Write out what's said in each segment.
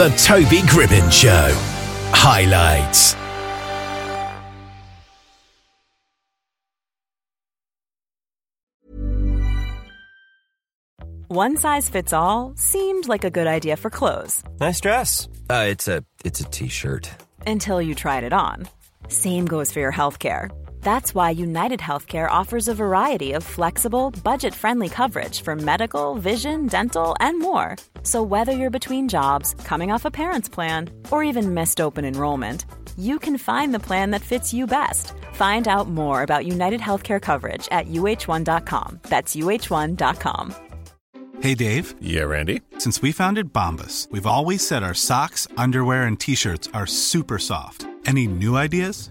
The Toby Gribben Show. Highlights. One size fits all seemed like a good idea for clothes. Nice dress. Uh, it's a it's a t-shirt. Until you tried it on. Same goes for your healthcare. That's why United Healthcare offers a variety of flexible, budget friendly coverage for medical, vision, dental, and more. So, whether you're between jobs, coming off a parent's plan, or even missed open enrollment, you can find the plan that fits you best. Find out more about United Healthcare coverage at uh1.com. That's uh1.com. Hey, Dave. Yeah, Randy. Since we founded Bombas, we've always said our socks, underwear, and t shirts are super soft. Any new ideas?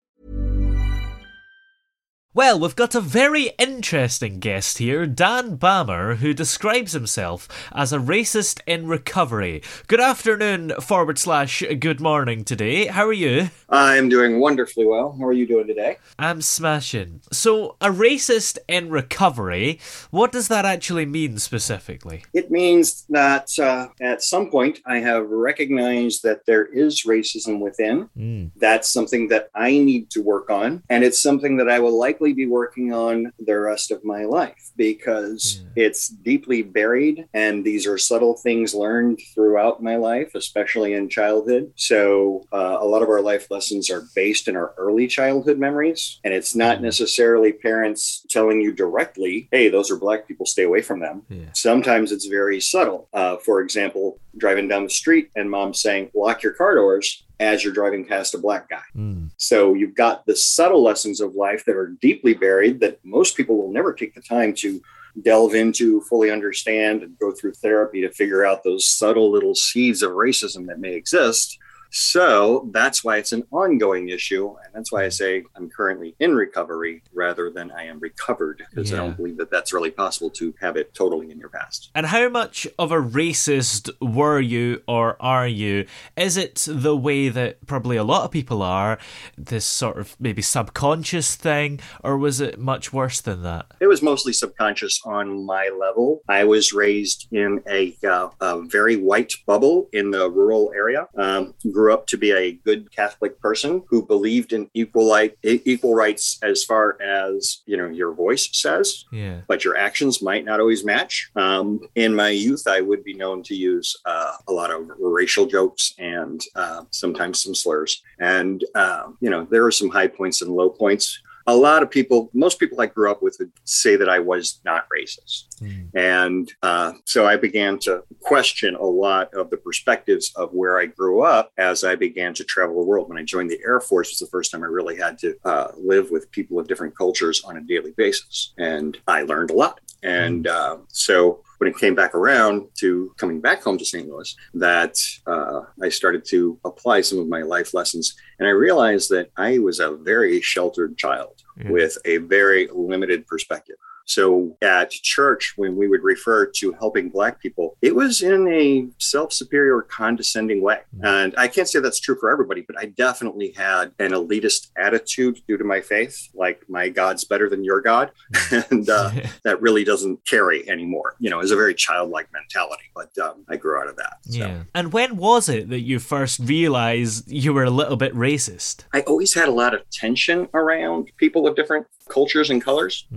Well, we've got a very interesting guest here, Dan Balmer, who describes himself as a racist in recovery. Good afternoon, forward slash good morning today. How are you? I'm doing wonderfully well. How are you doing today? I'm smashing. So, a racist in recovery, what does that actually mean specifically? It means that uh, at some point I have recognized that there is racism within. Mm. That's something that I need to work on. And it's something that I will likely be working on the rest of my life because Yeah. it's deeply buried. And these are subtle things learned throughout my life, especially in childhood. So uh, a lot of our life lessons are based in our early childhood memories. And it's not necessarily parents telling you directly, hey, those are black people, stay away from them. Yeah. Sometimes it's very subtle. Uh, for example, driving down the street and mom saying, lock your car doors as you're driving past a black guy. Mm. So you've got the subtle lessons of life that are deeply buried that most people will never take the time to delve into, fully understand, and go through therapy to figure out those subtle little seeds of racism that may exist. So that's why it's an ongoing issue. And that's why I say I'm currently in recovery rather than I am recovered, because I don't believe that that's really possible to have it totally in your past. And how much of a racist were you or are you? Is it the way that probably a lot of people are, this sort of maybe subconscious thing, or was it much worse than that? It was mostly subconscious on my level. I was raised in a, uh, a very white bubble in the rural area. Um, grew up to be a good Catholic person who believed in equal light, e- equal rights as far as you know your voice says, Yeah. but your actions might not always match. Um, in my youth, I would be known to use uh, a lot of racial jokes and uh, sometimes some slurs. And um, you know there are some high points and low points a lot of people, most people I grew up with would say that I was not racist. Mm. And uh, so I began to question a lot of the perspectives of where I grew up as I began to travel the world. When I joined the Air Force, it was the first time I really had to uh, live with people of different cultures on a daily basis. And I learned a lot. And uh, so when it came back around to coming back home to St. Louis, that uh, I started to apply some of my life lessons. And I realized that I was a very sheltered child Yeah. with a very limited perspective. So at church, when we would refer to helping Black people, it was in a self superior, condescending way. And I can't say that's true for everybody, but I definitely had an elitist attitude due to my faith, like my God's better than your God. and uh, that really doesn't carry anymore. You know, it's a very childlike mentality, but um, I grew out of that. So. Yeah. And when was it that you first realized you were a little bit racist? I always had a lot of tension around people of different cultures and colors.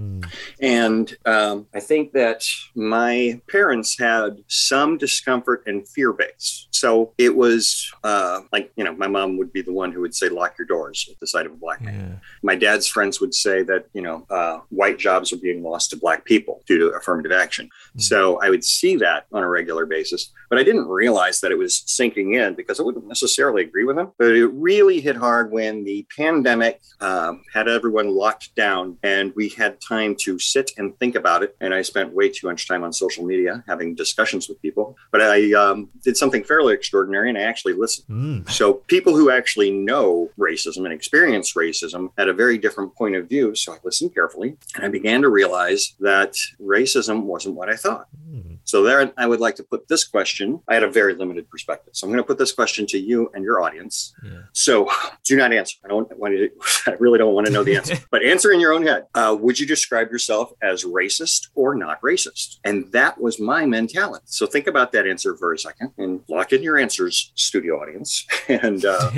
And um, I think that my parents had some discomfort and fear base. So it was uh, like, you know, my mom would be the one who would say, lock your doors at the sight of a black man. Yeah. My dad's friends would say that, you know, uh, white jobs are being lost to black people due to affirmative action. So I would see that on a regular basis, but I didn't realize that it was sinking in because I wouldn't necessarily agree with him. But it really hit hard when the pandemic um, had everyone locked down and we had time to sit and think about it. And I spent way too much time on social media having discussions with people. But I um, did something fairly extraordinary and I actually listened. Mm. So people who actually know racism and experience racism had a very different point of view. So I listened carefully and I began to realize that racism wasn't what I thought. So there, I would like to put this question. I had a very limited perspective, so I'm going to put this question to you and your audience. Yeah. So do not answer. I don't want. To, I really don't want to know the answer, but answer in your own head. Uh, would you describe yourself as racist or not racist? And that was my mentality. So think about that answer for a second and lock in your answers, studio audience. And uh,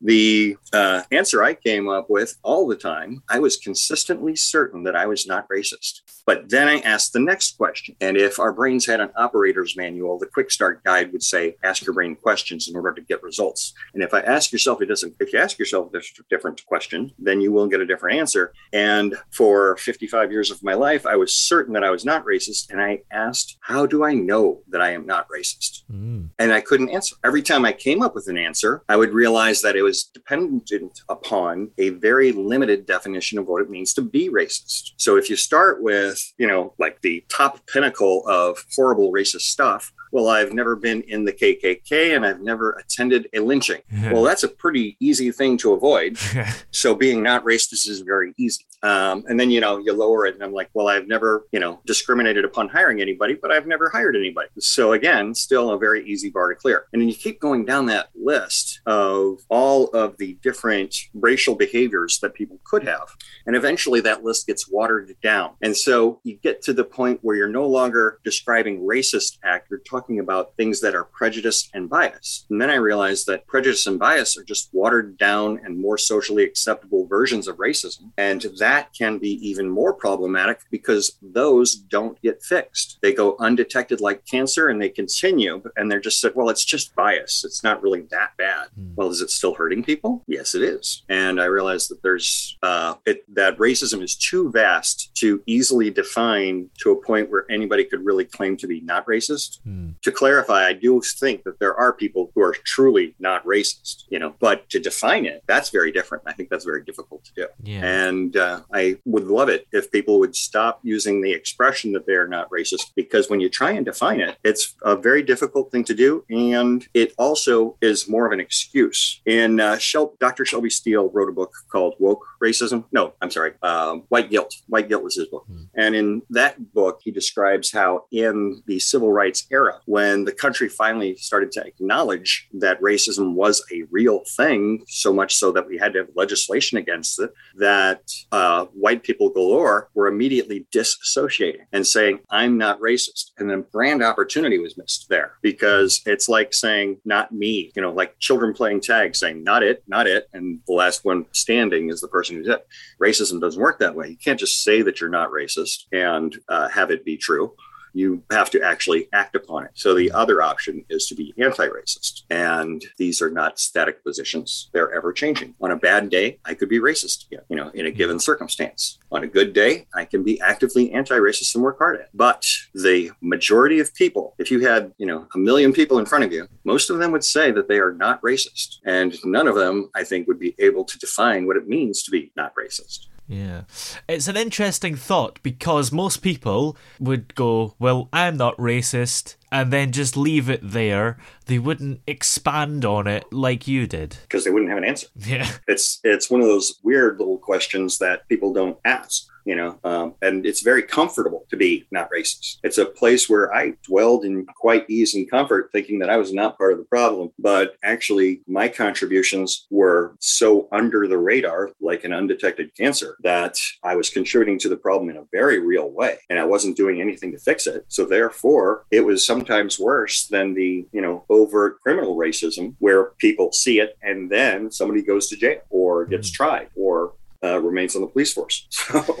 the uh, answer I came up with all the time, I was consistently certain that I was not racist. But then I asked the next question. And if our brains had an operator's manual, the quick start guide would say, ask your brain questions in order to get results. And if I ask yourself, it doesn't, if you ask yourself a different question, then you will get a different answer. And for 55 years of my life, I was certain that I was not racist. And I asked, how do I know that I am not racist? Mm. And I couldn't answer. Every time I came up with an answer, I would realize that it was dependent upon a very limited definition of what it means to be racist. So if you start with, you know, like the top pinnacle of horrible racist stuff, well, I've never been in the KKK and I've never attended a lynching. Well, that's a pretty easy thing to avoid. So being not racist is very easy. Um, and then, you know, you lower it and I'm like, well, I've never, you know, discriminated upon hiring anybody, but I've never hired anybody. So again, still a very easy bar to clear. And then you keep going down that list of all of the different racial behaviors that people could have. And eventually that list gets watered down. And so you get to the point where you're no longer describing racist act, you're talking about things that are prejudice and bias. And then I realized that prejudice and bias are just watered down and more socially acceptable versions of racism. And that can be even more problematic because those don't get fixed. They go undetected like cancer and they continue. And they're just said, well, it's just bias. It's not really that bad. Well, is it still hurting people? Yes, it is. And I realized that there's uh, it, that racism is too vast to easily define to a point where anybody could really claim to be not racist. Mm. To clarify, I do think that there are people who are truly not racist, you know, but to define it, that's very different. I think that's very difficult to do. Yeah. And uh, I would love it if people would stop using the expression that they're not racist, because when you try and define it, it's a very difficult thing to do. And it also is more of an excuse. In uh, Shel- Dr. Shelby Steele wrote a book called Woke Racism. No, I'm sorry, um, White Guilt. White Guilt was his book. And in that book, he describes how in the civil rights era, when the country finally started to acknowledge that racism was a real thing, so much so that we had to have legislation against it, that uh, white people galore were immediately disassociating and saying, I'm not racist. And then grand opportunity was missed there because it's like saying, not me, you know, like children playing tag saying, not it, not it. And the last one standing is the person who's it. Racism doesn't work that way. You can't just say that you're not racist and uh, have it be true you have to actually act upon it. So the other option is to be anti-racist. And these are not static positions. They're ever changing. On a bad day, I could be racist, you know, in a given circumstance. On a good day, I can be actively anti-racist and work hard at it. But the majority of people, if you had, you know, a million people in front of you, most of them would say that they are not racist. And none of them, I think, would be able to define what it means to be not racist. Yeah. It's an interesting thought because most people would go, Well, I'm not racist, and then just leave it there. They wouldn't expand on it like you did. Because they wouldn't have an answer. Yeah. It's it's one of those weird little questions that people don't ask you know um, and it's very comfortable to be not racist. It's a place where i dwelled in quite ease and comfort thinking that i was not part of the problem. But actually my contributions were so under the radar like an undetected cancer that i was contributing to the problem in a very real way and i wasn't doing anything to fix it. So therefore it was sometimes worse than the you know overt criminal racism where people see it and then somebody goes to jail or gets tried or uh, remains on the police force. So,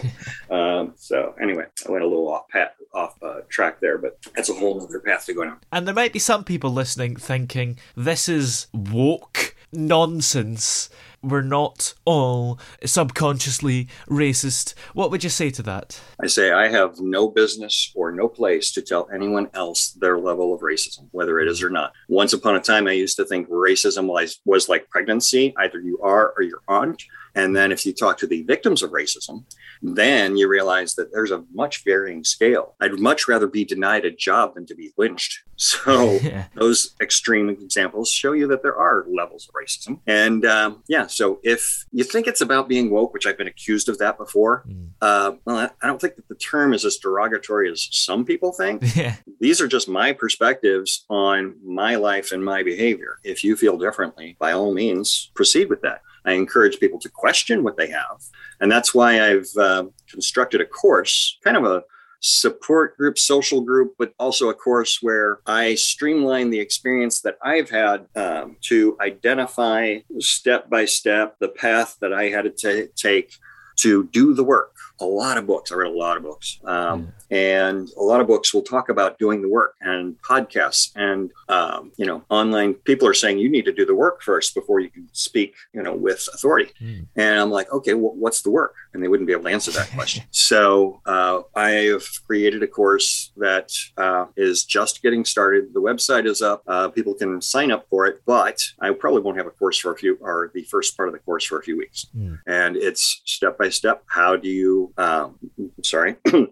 um, so anyway, I went a little off pat, off uh, track there, but that's a whole other path to go down. And there might be some people listening thinking, this is woke nonsense. We're not all subconsciously racist. What would you say to that? I say I have no business or no place to tell anyone else their level of racism, whether it is or not. Once upon a time, I used to think racism was, was like pregnancy either you are or you aren't. And then if you talk to the victims of racism, then you realize that there's a much varying scale. I'd much rather be denied a job than to be lynched. So Yeah. those extreme examples show you that there are levels of racism. And um, yeah, so if you think it's about being woke, which I've been accused of that before, Mm. uh, well, I- don't think that the term is as derogatory as some people think. Yeah. These are just my perspectives on my life and my behavior. If you feel differently, by all means, proceed with that. I encourage people to question what they have. And that's why I've uh, constructed a course, kind of a support group, social group, but also a course where I streamline the experience that I've had um, to identify step by step the path that I had to ta- take to do the work. A lot of books. I read a lot of books. Um, And a lot of books will talk about doing the work and podcasts and, um, you know, online. People are saying you need to do the work first before you can speak, you know, with authority. Mm. And I'm like, okay, well, what's the work? And they wouldn't be able to answer that question. so uh, I have created a course that uh, is just getting started. The website is up. Uh, people can sign up for it, but I probably won't have a course for a few, or the first part of the course for a few weeks. Mm. And it's step by step. How do you? Um, sorry, got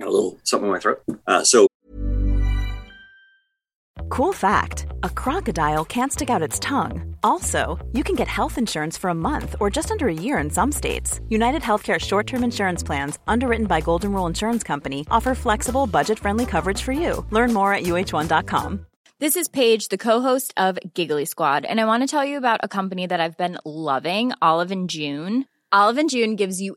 a little something in my throat. Uh, so Cool fact a crocodile can't stick out its tongue. Also, you can get health insurance for a month or just under a year in some states. United Healthcare short term insurance plans, underwritten by Golden Rule Insurance Company, offer flexible, budget friendly coverage for you. Learn more at uh1.com. This is Paige, the co-host of Giggly Squad, and I want to tell you about a company that I've been loving, Olive and June. Olive and June gives you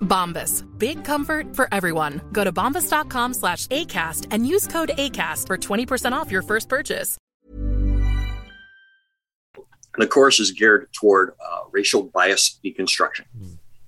Bombas. Big comfort for everyone. Go to bombas.com slash ACAST and use code ACAST for 20% off your first purchase. the course is geared toward uh, racial bias deconstruction.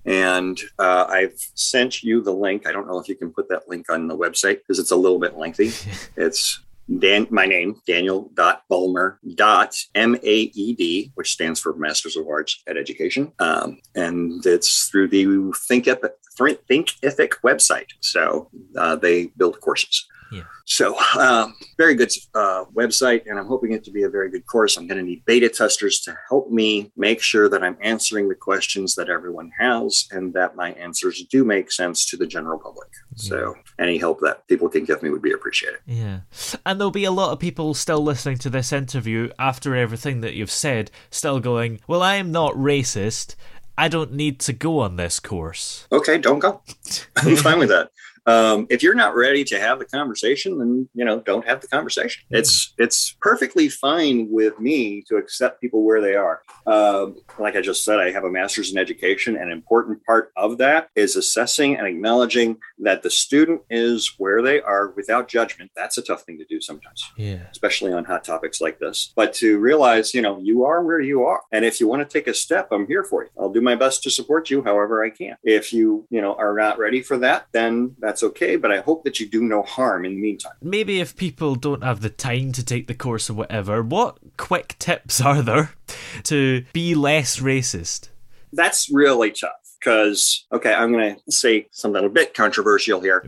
And uh, I've sent you the link. I don't know if you can put that link on the website because it's a little bit lengthy. it's Dan, my name, Daniel.Balmer dot M-A-E-D, which stands for Masters of Arts at Education. Um, and it's through the Thinkific, Thinkific website. So uh, they build courses. Yeah. So, um, very good uh, website, and I'm hoping it to be a very good course. I'm going to need beta testers to help me make sure that I'm answering the questions that everyone has and that my answers do make sense to the general public. So, any help that people can give me would be appreciated. Yeah. And there'll be a lot of people still listening to this interview after everything that you've said, still going, Well, I am not racist. I don't need to go on this course. Okay, don't go. I'm fine with that. Um, if you're not ready to have the conversation, then you know don't have the conversation. It's it's perfectly fine with me to accept people where they are. Um, like I just said, I have a master's in education. And an important part of that is assessing and acknowledging that the student is where they are without judgment. That's a tough thing to do sometimes Yeah. especially on hot topics like this. But to realize, you know, you are where you are. And if you want to take a step, I'm here for you. I'll do my best to support you however I can. If you, you know, are not ready for that, then that's that's okay, but I hope that you do no harm in the meantime. Maybe if people don't have the time to take the course or whatever, what quick tips are there to be less racist? That's really tough because okay i'm going to say something a bit controversial here.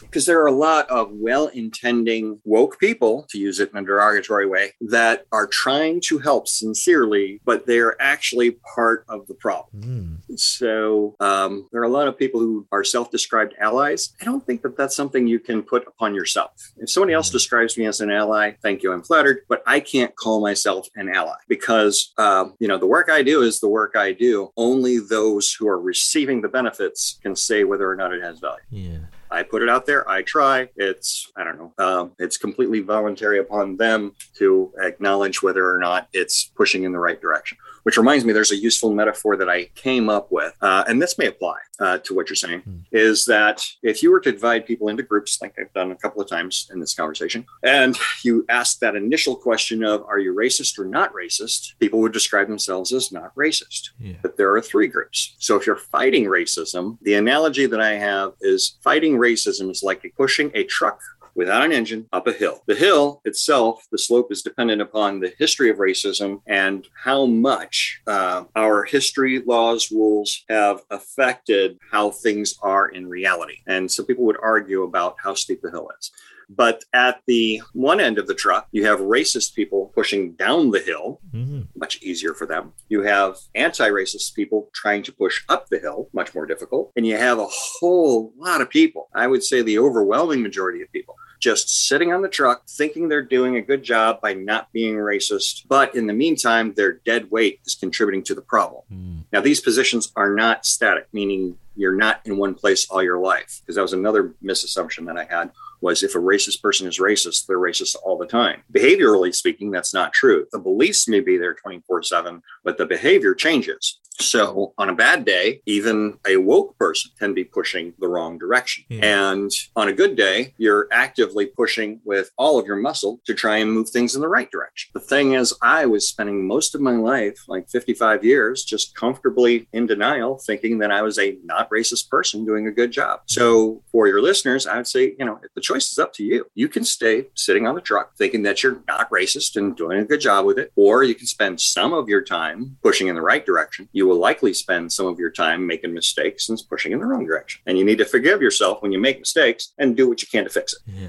Because there are a lot of well-intending woke people to use it in a derogatory way that are trying to help sincerely but they're actually part of the problem. So um, there are a lot of people who are self-described allies. I don't think that that's something you can put upon yourself. If somebody else describes me as an ally thank you i'm flattered but i can't call myself an ally because um, you know the work i do is the work i do. Only those who are receiving the benefits can say whether or not it has value. Yeah. I put it out there. I try. It's I don't know. Um, it's completely voluntary upon them to acknowledge whether or not it's pushing in the right direction. Which reminds me, there's a useful metaphor that I came up with, uh, and this may apply uh, to what you're saying. Is that if you were to divide people into groups, like I've done a couple of times in this conversation, and you ask that initial question of "Are you racist or not racist?" people would describe themselves as not racist. Yeah. But there are three groups. So if you're fighting racism, the analogy that I have is fighting racism is like pushing a truck without an engine up a hill. The hill itself, the slope is dependent upon the history of racism and how much uh, our history, laws, rules have affected how things are in reality. And so people would argue about how steep the hill is. But at the one end of the truck, you have racist people pushing down the hill, mm-hmm. much easier for them. You have anti racist people trying to push up the hill, much more difficult. And you have a whole lot of people, I would say the overwhelming majority of people, just sitting on the truck thinking they're doing a good job by not being racist. But in the meantime, their dead weight is contributing to the problem. Mm. Now, these positions are not static, meaning you're not in one place all your life, because that was another misassumption that I had was if a racist person is racist, they're racist all the time. Behaviorally speaking, that's not true. The beliefs may be there 24 7, but the behavior changes. So on a bad day, even a woke person can be pushing the wrong direction. And on a good day, you're actively pushing with all of your muscle to try and move things in the right direction. The thing is, I was spending most of my life, like 55 years, just comfortably in denial, thinking that I was a not racist person doing a good job. So for your listeners, I would say, you know, the choice is up to you, you can stay sitting on the truck thinking that you're not racist and doing a good job with it, or you can spend some of your time pushing in the right direction. You will likely spend some of your time making mistakes and pushing in the wrong direction. And you need to forgive yourself when you make mistakes and do what you can to fix it. Yeah.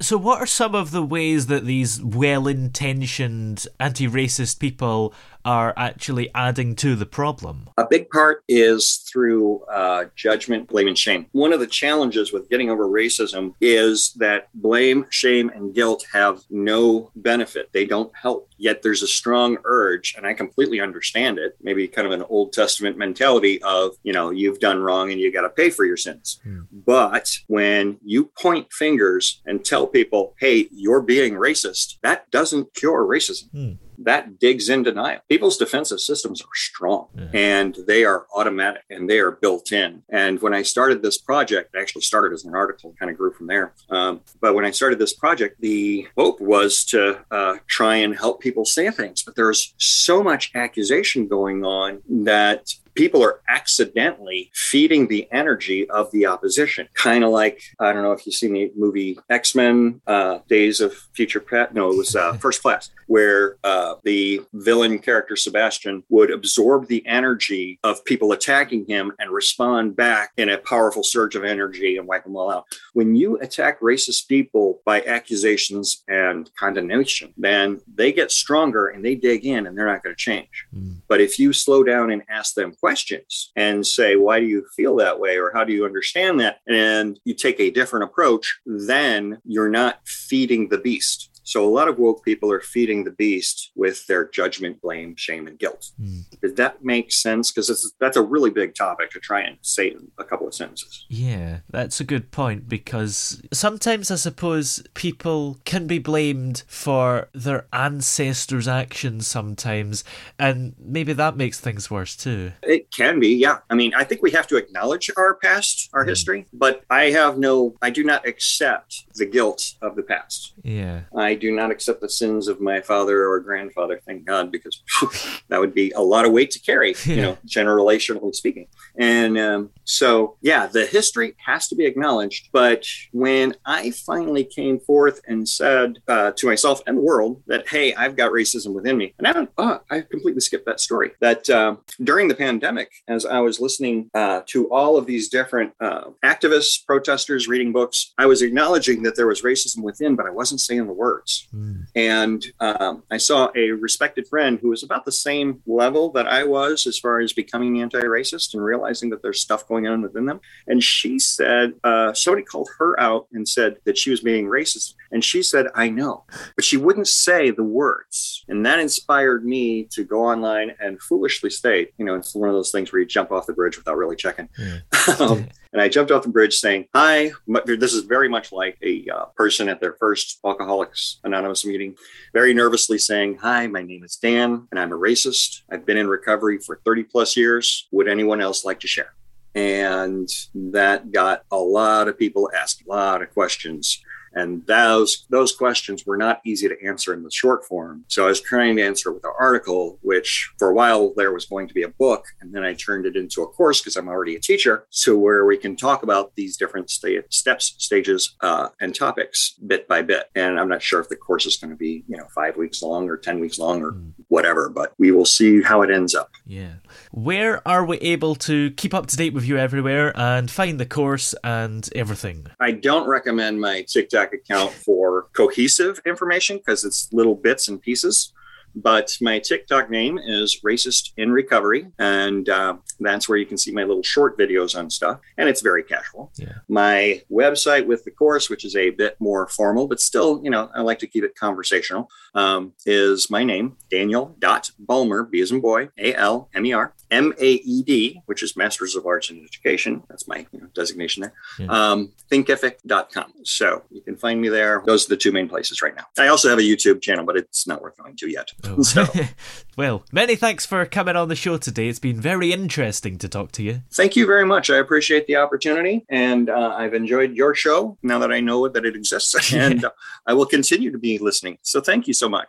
So, what are some of the ways that these well intentioned anti racist people are actually adding to the problem? A big part is through uh, judgment, blame, and shame. One of the challenges with getting over racism is that blame, shame, and guilt have no benefit. They don't help. Yet there's a strong urge, and I completely understand it, maybe kind of an Old Testament mentality of, you know, you've done wrong and you got to pay for your sins. But when you point fingers and tell people, hey, you're being racist, that doesn't cure racism that digs in denial. People's defensive systems are strong and they are automatic and they are built in. And when I started this project, it actually started as an article, kind of grew from there. Um, but when I started this project, the hope was to uh, try and help people say things. But there's so much accusation going on that people are accidentally feeding the energy of the opposition. Kind of like, I don't know if you've seen the movie X Men uh, Days of Future Past. No, it was uh, First Class, where uh, the villain character Sebastian would absorb the energy of people attacking him and respond back in a powerful surge of energy and wipe them all out. When you attack racist people by accusations and condemnation, then they get stronger and they dig in and they're not going to change. But if you slow down and ask them questions and say, why do you feel that way? Or how do you understand that? And you take a different approach, then you're not feeding the beast. So a lot of woke people are feeding the beast with their judgment, blame, shame, and guilt. Hmm. Does that make sense? Because that's a really big topic to try and say in a couple of sentences. Yeah, that's a good point because sometimes I suppose people can be blamed for their ancestors' actions sometimes, and maybe that makes things worse too. It can be, yeah. I mean, I think we have to acknowledge our past, our hmm. history, but I have no, I do not accept the guilt of the past. Yeah. I do not accept the sins of my father or grandfather, thank God, because that would be a lot of weight to carry, you know, generationally speaking. And um, so, yeah, the history has to be acknowledged. But when I finally came forth and said uh, to myself and the world that, hey, I've got racism within me, and I don't, oh, I completely skipped that story. That uh, during the pandemic, as I was listening uh, to all of these different uh, activists, protesters, reading books, I was acknowledging that there was racism within, but I wasn't saying the words. Mm. And um, I saw a respected friend who was about the same level that I was as far as becoming anti racist and realizing that there's stuff going on within them. And she said, uh, somebody called her out and said that she was being racist. And she said, I know, but she wouldn't say the words. And that inspired me to go online and foolishly state, you know, it's one of those things where you jump off the bridge without really checking. Yeah. um, and I jumped off the bridge saying, Hi, this is very much like a uh, person at their first Alcoholics Anonymous meeting, very nervously saying, Hi, my name is Dan, and I'm a racist. I've been in recovery for 30 plus years. Would anyone else like to share? And that got a lot of people asked a lot of questions. And those those questions were not easy to answer in the short form. So I was trying to answer with an article, which for a while there was going to be a book, and then I turned it into a course because I'm already a teacher. So where we can talk about these different st- steps, stages, uh, and topics bit by bit. And I'm not sure if the course is going to be you know five weeks long or ten weeks long or mm. Whatever, but we will see how it ends up. Yeah. Where are we able to keep up to date with you everywhere and find the course and everything? I don't recommend my TikTok account for cohesive information because it's little bits and pieces. But my TikTok name is Racist in Recovery, and uh, that's where you can see my little short videos on stuff, and it's very casual. Yeah. My website with the course, which is a bit more formal, but still, you know, I like to keep it conversational, um, is my name, Daniel dot Balmer, B as in boy, A L M E R M A E D, which is Masters of Arts in Education. That's my you know, designation there. Yeah. Um, thinkific.com. So you can find me there. Those are the two main places right now. I also have a YouTube channel, but it's not worth going to yet. Oh. So. well, many thanks for coming on the show today. It's been very interesting to talk to you. Thank you very much. I appreciate the opportunity, and uh, I've enjoyed your show now that I know that it exists, and uh, I will continue to be listening. So thank you so much.